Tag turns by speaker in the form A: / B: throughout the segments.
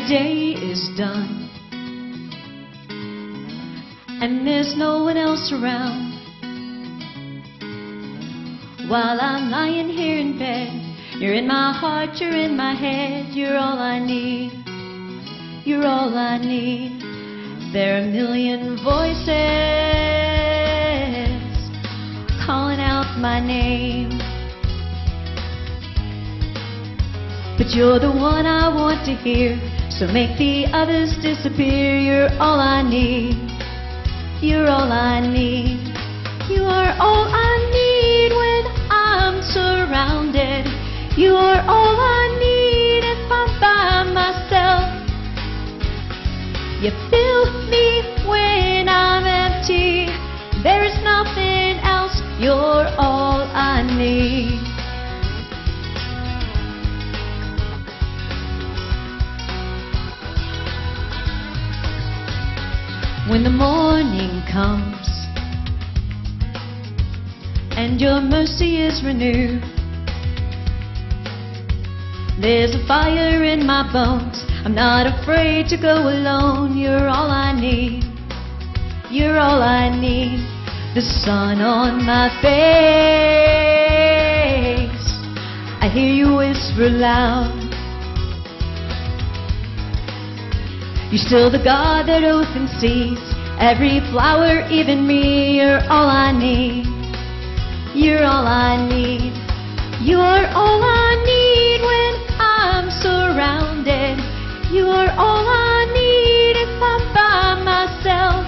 A: the day is done and there's no one else around. While I'm lying here in bed, you're in my heart, you're in my head, you're all I need. You're all I need. There are a million voices calling out my name. But you're the one I want to hear, so make the others disappear. You're all I need. You're all I need. You are all I need when I'm surrounded. You are all I need if I'm by myself. You fill me when I'm empty. There is nothing else. You're all I need. When the morning comes and your mercy is renewed, there's a fire in my bones. I'm not afraid to go alone. You're all I need. You're all I need. The sun on my face. I hear you whisper loud. You're still the God that open sees every flower, even me. You're all I need. You're all I need. You're all I need when I'm surrounded. You are all I need if I'm by myself.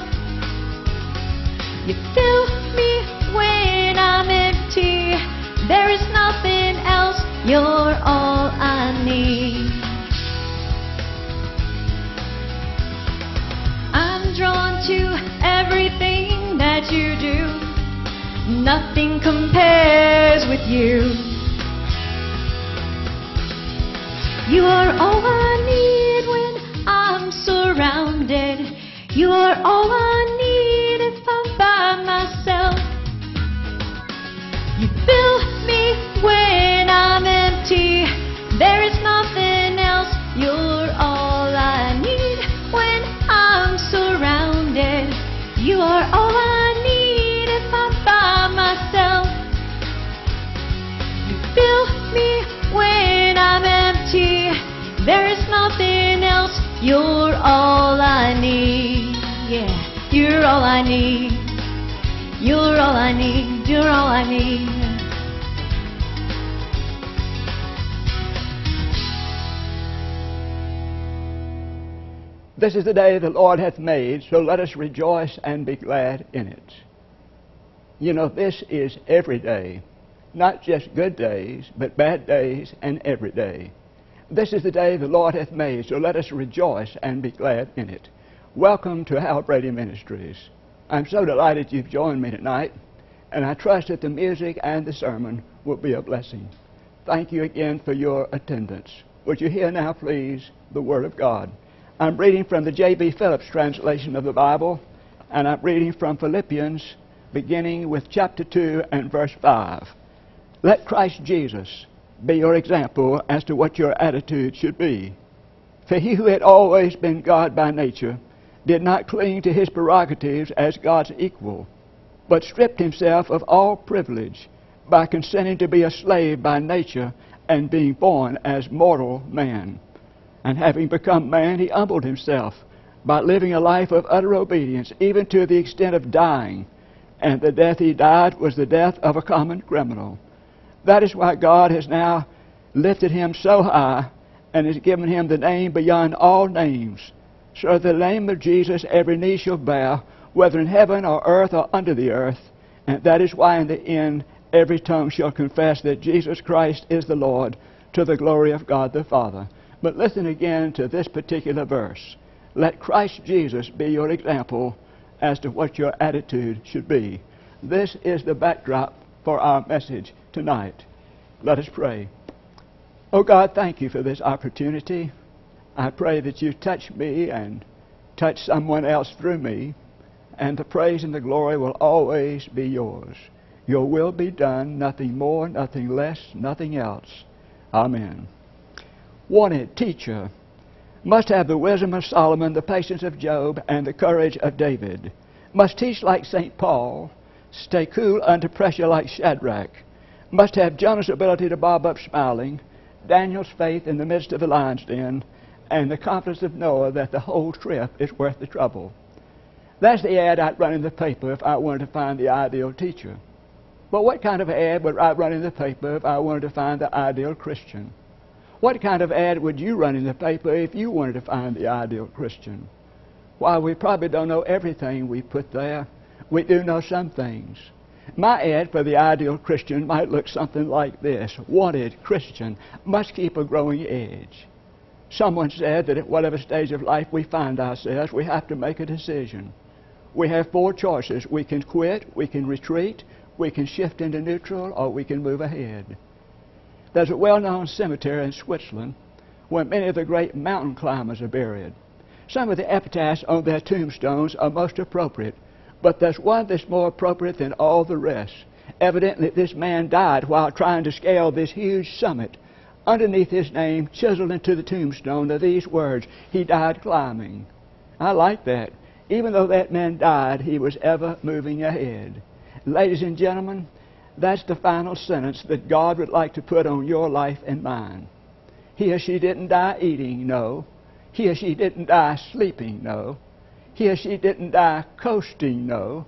A: You fill me when I'm empty. There is nothing else. You're all I need. To everything that you do. Nothing compares with you. You are all I need when I'm surrounded. You are all I need I need. You're all I need. You're all I need.
B: This is the day the Lord hath made, so let us rejoice and be glad in it. You know, this is every day, not just good days, but bad days and every day. This is the day the Lord hath made, so let us rejoice and be glad in it. Welcome to Hal Brady Ministries. I'm so delighted you've joined me tonight, and I trust that the music and the sermon will be a blessing. Thank you again for your attendance. Would you hear now, please, the Word of God? I'm reading from the J.B. Phillips translation of the Bible, and I'm reading from Philippians, beginning with chapter 2 and verse 5. Let Christ Jesus be your example as to what your attitude should be. For he who had always been God by nature did not cling to his prerogatives as God's equal, but stripped himself of all privilege by consenting to be a slave by nature and being born as mortal man. And having become man, he humbled himself by living a life of utter obedience, even to the extent of dying. And the death he died was the death of a common criminal. That is why God has now lifted him so high and has given him the name beyond all names. So the name of Jesus every knee shall bow, whether in heaven or earth or under the earth. And that is why in the end every tongue shall confess that Jesus Christ is the Lord to the glory of God the Father. But listen again to this particular verse. Let Christ Jesus be your example as to what your attitude should be. This is the backdrop for our message tonight. Let us pray. Oh God, thank you for this opportunity. I pray that you touch me and touch someone else through me, and the praise and the glory will always be yours. Your will be done, nothing more, nothing less, nothing else. Amen. Wanted teacher. must have the wisdom of Solomon, the patience of Job, and the courage of David, must teach like St. Paul, stay cool under pressure like Shadrach, must have Jonah's ability to bob up smiling, Daniel's faith in the midst of the lion's den, and the confidence of Noah that the whole trip is worth the trouble. That's the ad I'd run in the paper if I wanted to find the ideal teacher. But what kind of ad would I run in the paper if I wanted to find the ideal Christian? What kind of ad would you run in the paper if you wanted to find the ideal Christian? While we probably don't know everything we put there, we do know some things. My ad for the ideal Christian might look something like this Wanted Christian must keep a growing edge. Someone said that at whatever stage of life we find ourselves, we have to make a decision. We have four choices. We can quit, we can retreat, we can shift into neutral, or we can move ahead. There's a well known cemetery in Switzerland where many of the great mountain climbers are buried. Some of the epitaphs on their tombstones are most appropriate, but there's one that's more appropriate than all the rest. Evidently, this man died while trying to scale this huge summit. Underneath his name, chiseled into the tombstone, are these words He died climbing. I like that. Even though that man died, he was ever moving ahead. Ladies and gentlemen, that's the final sentence that God would like to put on your life and mine. He or she didn't die eating, no. He or she didn't die sleeping, no. He or she didn't die coasting, no.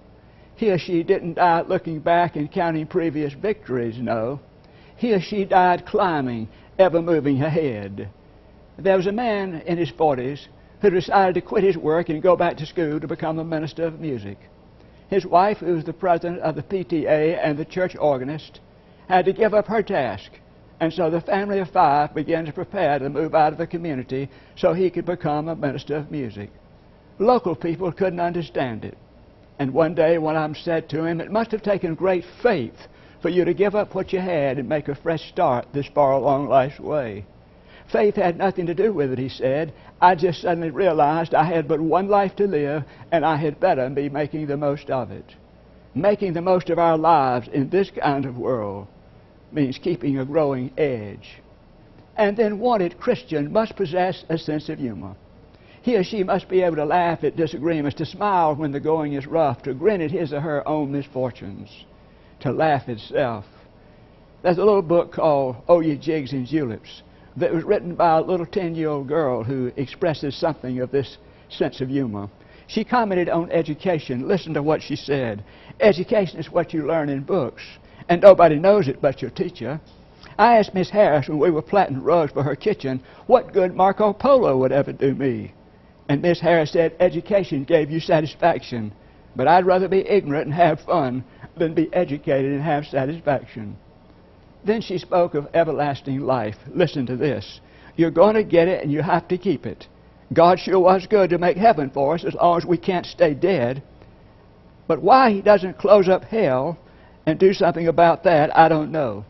B: He or she didn't die looking back and counting previous victories, no. He or she died climbing, ever moving ahead. There was a man in his 40s who decided to quit his work and go back to school to become a minister of music. His wife, who was the president of the PTA and the church organist, had to give up her task. And so the family of five began to prepare to move out of the community so he could become a minister of music. Local people couldn't understand it. And one day of them said to him, It must have taken great faith for you to give up what you had and make a fresh start this far along life's way. Faith had nothing to do with it, he said. I just suddenly realized I had but one life to live, and I had better be making the most of it. Making the most of our lives in this kind of world means keeping a growing edge. And then wanted Christian must possess a sense of humor. He or she must be able to laugh at disagreements, to smile when the going is rough, to grin at his or her own misfortunes, to laugh itself. There's a little book called Oh Ye Jigs and Juleps that was written by a little 10 year old girl who expresses something of this sense of humor. She commented on education. Listen to what she said. Education is what you learn in books, and nobody knows it but your teacher. I asked Miss Harris when we were plaiting rugs for her kitchen what good Marco Polo would ever do me. And Miss Harris said, Education gave you satisfaction, but I'd rather be ignorant and have fun than be educated and have satisfaction. Then she spoke of everlasting life. Listen to this. You're going to get it and you have to keep it. God sure was good to make heaven for us as long as we can't stay dead. But why He doesn't close up hell and do something about that, I don't know.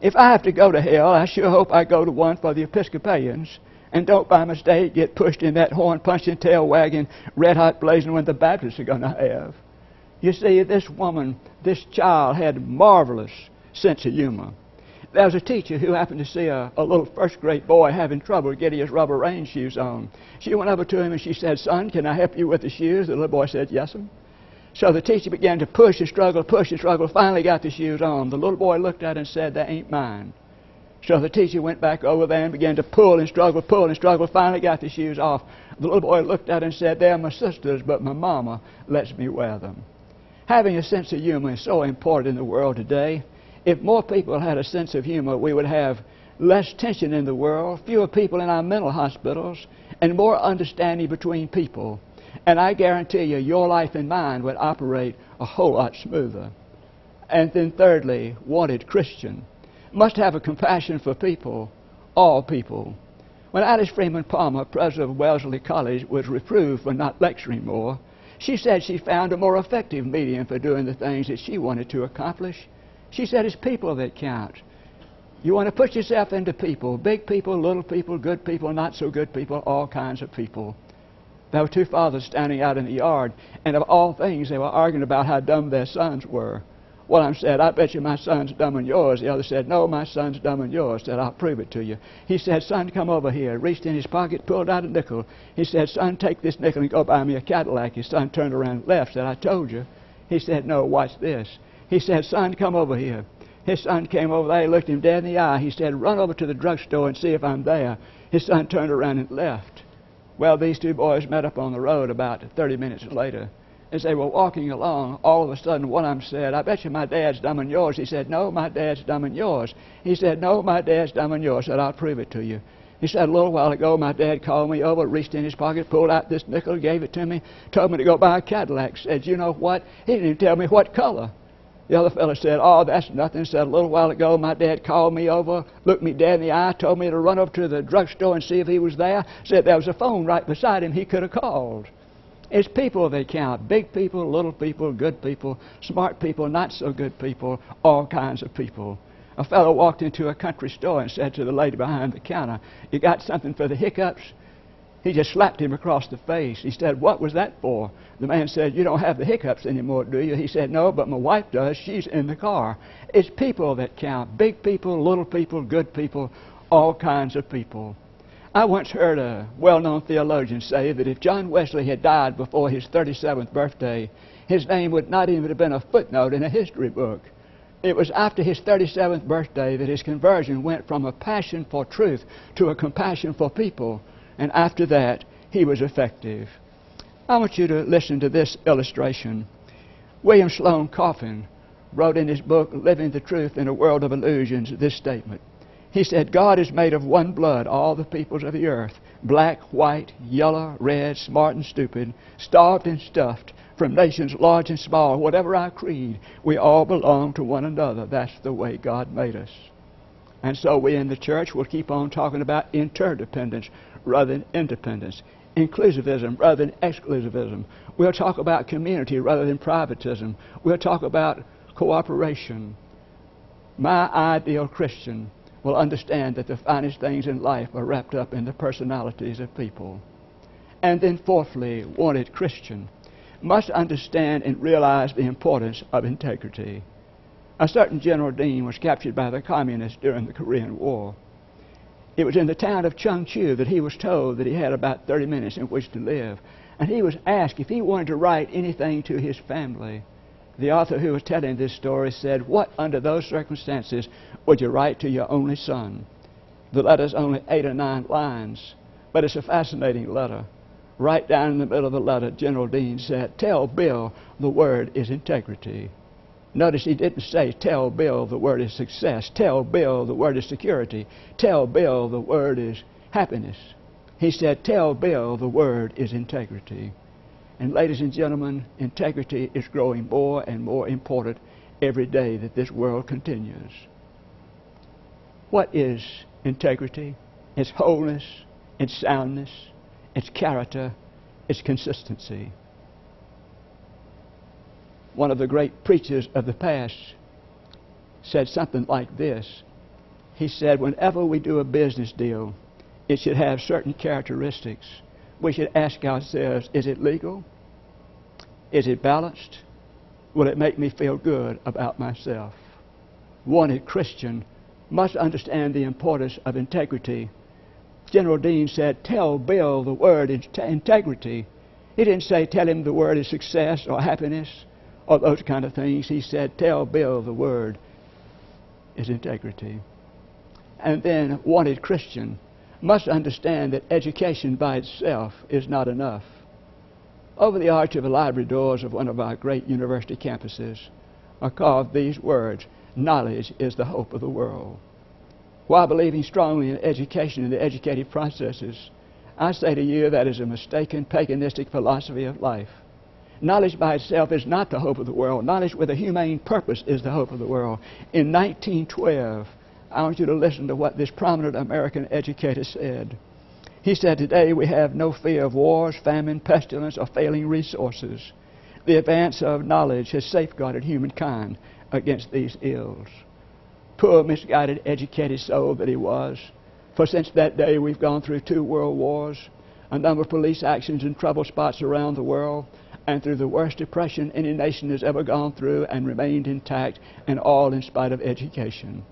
B: If I have to go to hell, I sure hope I go to one for the Episcopalians and don't by mistake get pushed in that horn punching tail wagging red hot blazing when the Baptists are going to have. You see, this woman, this child had marvelous sense of humor. There was a teacher who happened to see a, a little first grade boy having trouble getting his rubber rain shoes on. She went over to him and she said, Son, can I help you with the shoes? The little boy said, Yes, sir. So the teacher began to push and struggle, push and struggle, finally got the shoes on. The little boy looked at it and said, That ain't mine. So the teacher went back over there and began to pull and struggle, pull and struggle, finally got the shoes off. The little boy looked at it and said, They're my sister's, but my mama lets me wear them. Having a sense of humor is so important in the world today. If more people had a sense of humor, we would have less tension in the world, fewer people in our mental hospitals, and more understanding between people. And I guarantee you, your life and mine would operate a whole lot smoother. And then, thirdly, wanted Christian must have a compassion for people, all people. When Alice Freeman Palmer, president of Wellesley College, was reproved for not lecturing more, she said she found a more effective medium for doing the things that she wanted to accomplish. She said it's people that count. You want to put yourself into people big people, little people, good people, not so good people, all kinds of people. There were two fathers standing out in the yard, and of all things, they were arguing about how dumb their sons were. One of them said, I bet you my son's dumb than yours. The other said, No, my son's dumb than yours. Said, I'll prove it to you. He said, Son, come over here. Reached in his pocket, pulled out a nickel. He said, Son, take this nickel and go buy me a Cadillac. His son turned around and left. Said, I told you. He said, No, watch this. He said, Son, come over here. His son came over there. He looked him dead in the eye. He said, Run over to the drugstore and see if I'm there. His son turned around and left. Well, these two boys met up on the road about 30 minutes later. As they were walking along, all of a sudden one of them said, I bet you my dad's dumb and yours. He said, No, my dad's dumb and yours. He said, No, my dad's dumb and yours. I said, I'll prove it to you. He said, A little while ago, my dad called me over, reached in his pocket, pulled out this nickel, gave it to me, told me to go buy a Cadillac. Said, You know what? He didn't even tell me what color. The other fellow said, Oh, that's nothing. Said, A little while ago, my dad called me over, looked me dead in the eye, told me to run over to the drugstore and see if he was there. Said there was a phone right beside him he could have called. It's people that count big people, little people, good people, smart people, not so good people, all kinds of people. A fellow walked into a country store and said to the lady behind the counter, You got something for the hiccups? He just slapped him across the face. He said, What was that for? The man said, You don't have the hiccups anymore, do you? He said, No, but my wife does. She's in the car. It's people that count big people, little people, good people, all kinds of people. I once heard a well known theologian say that if John Wesley had died before his 37th birthday, his name would not even have been a footnote in a history book. It was after his 37th birthday that his conversion went from a passion for truth to a compassion for people, and after that, he was effective. I want you to listen to this illustration. William Sloane Coffin wrote in his book, Living the Truth in a World of Illusions, this statement he said, God is made of one blood, all the peoples of the earth black, white, yellow, red, smart and stupid, starved and stuffed, from nations large and small, whatever our creed, we all belong to one another. That's the way God made us. And so we in the church will keep on talking about interdependence rather than independence, inclusivism rather than exclusivism. We'll talk about community rather than privatism. We'll talk about cooperation. My ideal Christian will understand that the finest things in life are wrapped up in the personalities of people. And then, fourthly, wanted Christian must understand and realize the importance of integrity. A certain General Dean was captured by the communists during the Korean War. It was in the town of Chungcheong that he was told that he had about 30 minutes in which to live. And he was asked if he wanted to write anything to his family. The author who was telling this story said, What, under those circumstances, would you write to your only son? The letter's only eight or nine lines, but it's a fascinating letter. Right down in the middle of the letter, General Dean said, Tell Bill the word is integrity. Notice he didn't say, Tell Bill the word is success. Tell Bill the word is security. Tell Bill the word is happiness. He said, Tell Bill the word is integrity. And ladies and gentlemen, integrity is growing more and more important every day that this world continues. What is integrity? It's wholeness, it's soundness, it's character, it's consistency. One of the great preachers of the past said something like this. He said, Whenever we do a business deal, it should have certain characteristics we should ask ourselves is it legal? Is it balanced? Will it make me feel good about myself? Wanted Christian must understand the importance of integrity. General Dean said, Tell Bill the word is integrity. He didn't say, Tell him the word is success or happiness or those kind of things. He said, Tell Bill the word is integrity. And then, wanted Christian must understand that education by itself is not enough. Over the arch of the library doors of one of our great university campuses are carved these words Knowledge is the hope of the world. While believing strongly in education and the educative processes, I say to you that is a mistaken paganistic philosophy of life. Knowledge by itself is not the hope of the world. Knowledge with a humane purpose is the hope of the world. In 1912, I want you to listen to what this prominent American educator said. He said, Today we have no fear of wars, famine, pestilence, or failing resources. The advance of knowledge has safeguarded humankind against these ills. Poor, misguided, educated soul that he was. For since that day, we've gone through two world wars, a number of police actions in trouble spots around the world, and through the worst depression any nation has ever gone through and remained intact, and all in spite of education.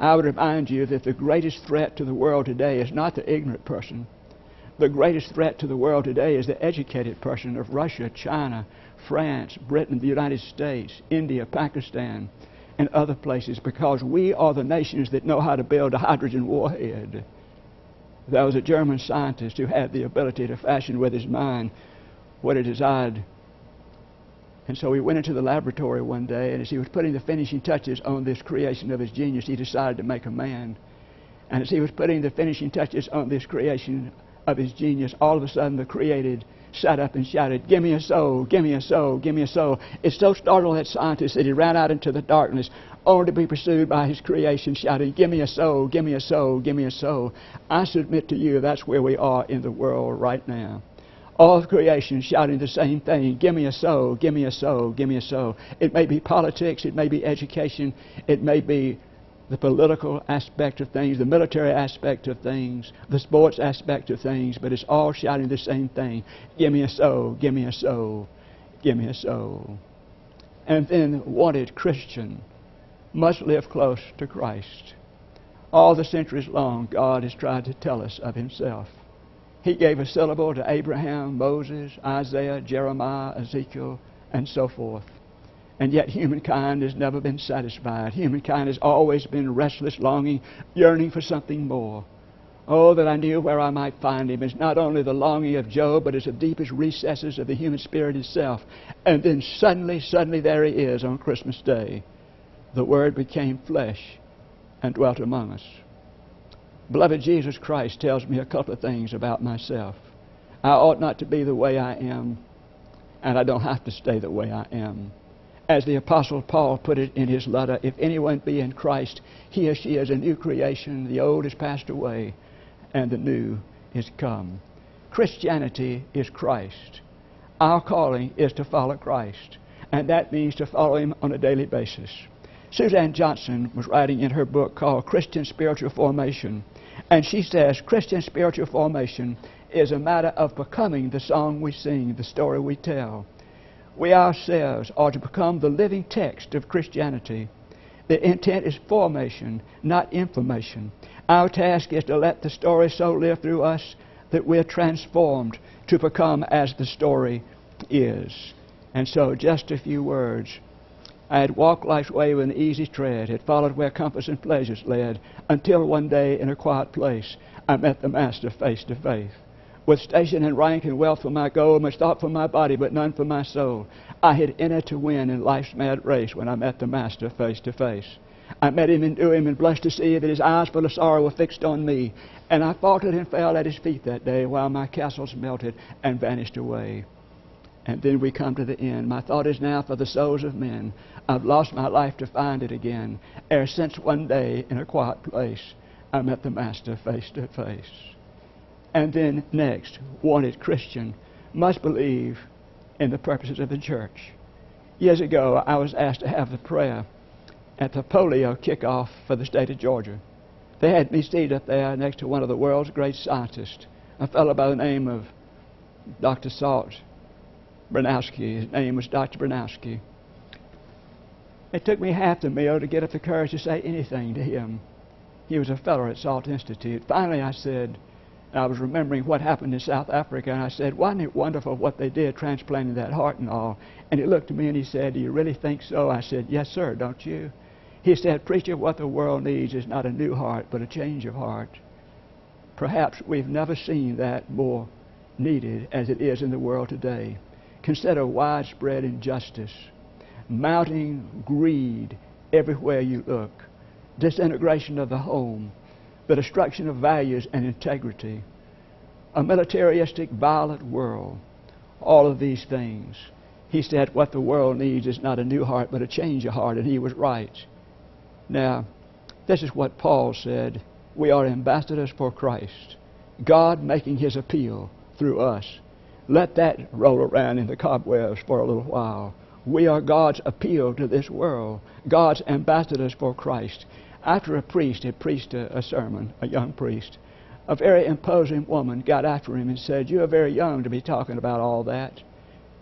B: I would remind you that the greatest threat to the world today is not the ignorant person. The greatest threat to the world today is the educated person of Russia, China, France, Britain, the United States, India, Pakistan, and other places because we are the nations that know how to build a hydrogen warhead. There was a German scientist who had the ability to fashion with his mind what he desired. And so he went into the laboratory one day, and as he was putting the finishing touches on this creation of his genius, he decided to make a man. And as he was putting the finishing touches on this creation of his genius, all of a sudden the created sat up and shouted, Give me a soul, give me a soul, give me a soul. It so startled that scientist that he ran out into the darkness, only to be pursued by his creation, shouting, Give me a soul, give me a soul, give me a soul. I submit to you that's where we are in the world right now. All of creation shouting the same thing Give me a soul, give me a soul, give me a soul. It may be politics, it may be education, it may be the political aspect of things, the military aspect of things, the sports aspect of things, but it's all shouting the same thing Give me a soul, give me a soul, give me a soul. And then, wanted Christian must live close to Christ. All the centuries long, God has tried to tell us of Himself. He gave a syllable to Abraham, Moses, Isaiah, Jeremiah, Ezekiel, and so forth. And yet humankind has never been satisfied. Humankind has always been restless, longing, yearning for something more. Oh, that I knew where I might find him. It's not only the longing of Job, but it's the deepest recesses of the human spirit itself. And then suddenly, suddenly there he is on Christmas Day. The Word became flesh and dwelt among us. Beloved, Jesus Christ tells me a couple of things about myself. I ought not to be the way I am, and I don't have to stay the way I am. As the Apostle Paul put it in his letter, if anyone be in Christ, he or she is a new creation. The old has passed away, and the new is come. Christianity is Christ. Our calling is to follow Christ, and that means to follow Him on a daily basis. Suzanne Johnson was writing in her book called Christian Spiritual Formation, and she says Christian spiritual formation is a matter of becoming the song we sing, the story we tell we ourselves are to become the living text of Christianity. The intent is formation, not information. Our task is to let the story so live through us that we're transformed to become as the story is. And so, just a few words. I had walked life's way with an easy tread, had followed where compass and pleasures led, until one day in a quiet place I met the Master face to face with station and rank and wealth for my goal, much thought for my body, but none for my soul. I had entered to win in life's mad race when I met the Master face to face. I met him and knew him and blushed to see that his eyes full of sorrow were fixed on me. And I faltered and fell at his feet that day while my castles melted and vanished away. And then we come to the end. My thought is now for the souls of men. I've lost my life to find it again. Ere since one day in a quiet place I met the Master face to face. And then next, wanted Christian must believe in the purposes of the church. Years ago, I was asked to have the prayer at the polio kickoff for the state of Georgia. They had me seated up there next to one of the world's great scientists, a fellow by the name of Dr. Salk Bronowski. His name was Dr. Bronowski. It took me half the meal to get up the courage to say anything to him. He was a fellow at Salk Institute. Finally, I said, I was remembering what happened in South Africa, and I said, Wasn't it wonderful what they did transplanting that heart and all? And he looked at me and he said, Do you really think so? I said, Yes, sir, don't you? He said, Preacher, what the world needs is not a new heart, but a change of heart. Perhaps we've never seen that more needed as it is in the world today. Consider widespread injustice, mounting greed everywhere you look, disintegration of the home the destruction of values and integrity, a militaristic, violent world, all of these things. He said, What the world needs is not a new heart, but a change of heart, and he was right. Now, this is what Paul said We are ambassadors for Christ, God making his appeal through us. Let that roll around in the cobwebs for a little while. We are God's appeal to this world, God's ambassadors for Christ after a priest had preached a, a, sermon, a young priest, a very imposing woman got after him and said, You are very young to be talking about all that.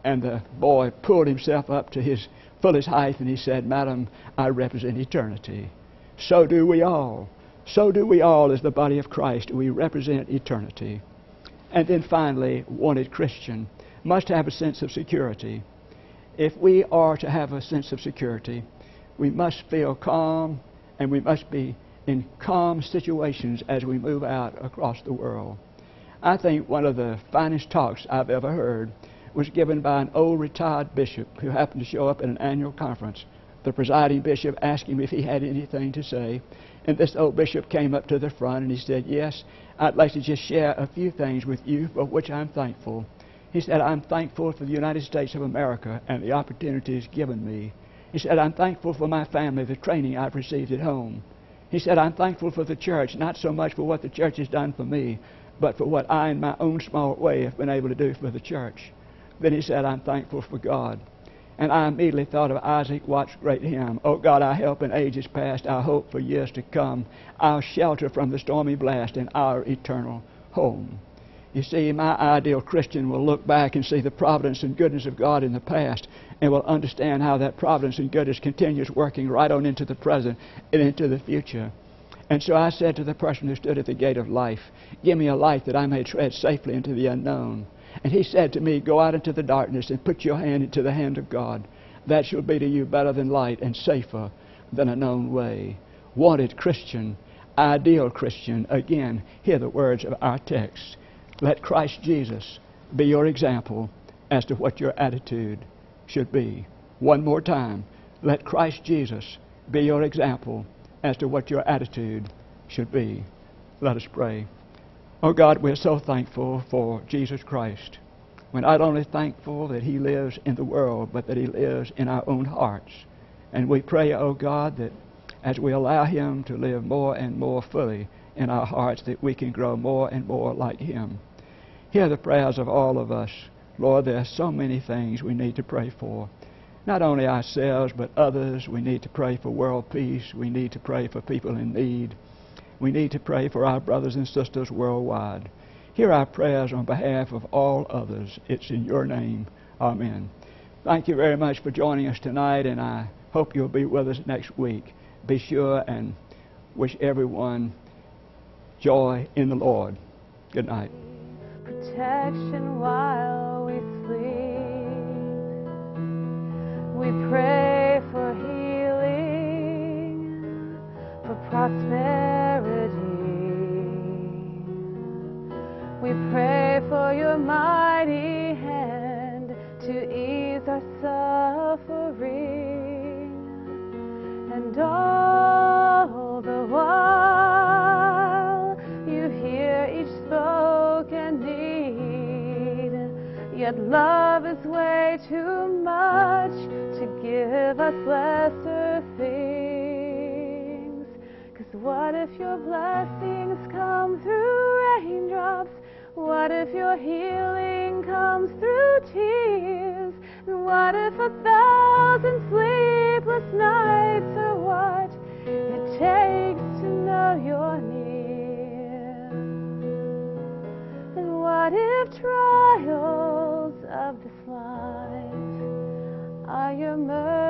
B: And the boy pulled himself up to his fullest height and he said, Madam, I represent eternity. So do we all. So do we all as the body of Christ. We represent eternity. And then finally, wanted Christian must have a sense of security. If we are to have a sense of security, we must feel calm and we must be in calm situations as we move out across the world. I think one of the finest talks I've ever heard was given by an old retired bishop who happened to show up at an annual conference. The presiding bishop asked him if he had anything to say, and this old bishop came up to the front and he said, Yes, I'd like to just share a few things with you for which I'm thankful. He said, I'm thankful for the United States of America and the opportunities given me. He said, I'm thankful for my family, the training I've received at home. He said, I'm thankful for the church, not so much for what the church has done for me, but for what I, in my own small way, have been able to do for the church. Then he said, I'm thankful for God. And I immediately thought of Isaac Watts' great hymn, Oh God, I help in ages past, I hope for years to come, our shelter from the stormy blast and our eternal home. You see, my ideal Christian will look back and see the providence and goodness of God in the past and will understand how that providence and goodness continues working right on into the present and into the future. And so I said to the person who stood at the gate of life, Give me a light that I may tread safely into the unknown. And he said to me, Go out into the darkness and put your hand into the hand of God. That shall be to you better than light and safer than a known way. Wanted Christian, ideal Christian. Again, hear the words of our text. Let Christ Jesus be your example as to what your attitude should be. One more time. Let Christ Jesus be your example as to what your attitude should be. Let us pray. Oh God, we're so thankful for Jesus Christ. We're not only thankful that He lives in the world, but that He lives in our own hearts. And we pray, oh God, that as we allow Him to live more and more fully in our hearts, that we can grow more and more like Him. Hear the prayers of all of us. Lord, there are so many things we need to pray for. Not only ourselves, but others. We need to pray for world peace. We need to pray for people in need. We need to pray for our brothers and sisters worldwide. Hear our prayers on behalf of all others. It's in your name. Amen. Thank you very much for joining us tonight, and I hope you'll be with us next week. Be sure and wish everyone joy in the Lord. Good night.
A: Protection while we sleep. We pray for healing, for prosperity. We pray for your mighty hand to ease our suffering. And all the while you hear each spoken need. Yet love is way too much to give us lesser things. Cause what if your blessings come through raindrops? What if your healing comes through tears? And what if a thousand sleepless nights are what it takes to know you're near? And what if trials of this life are your mercies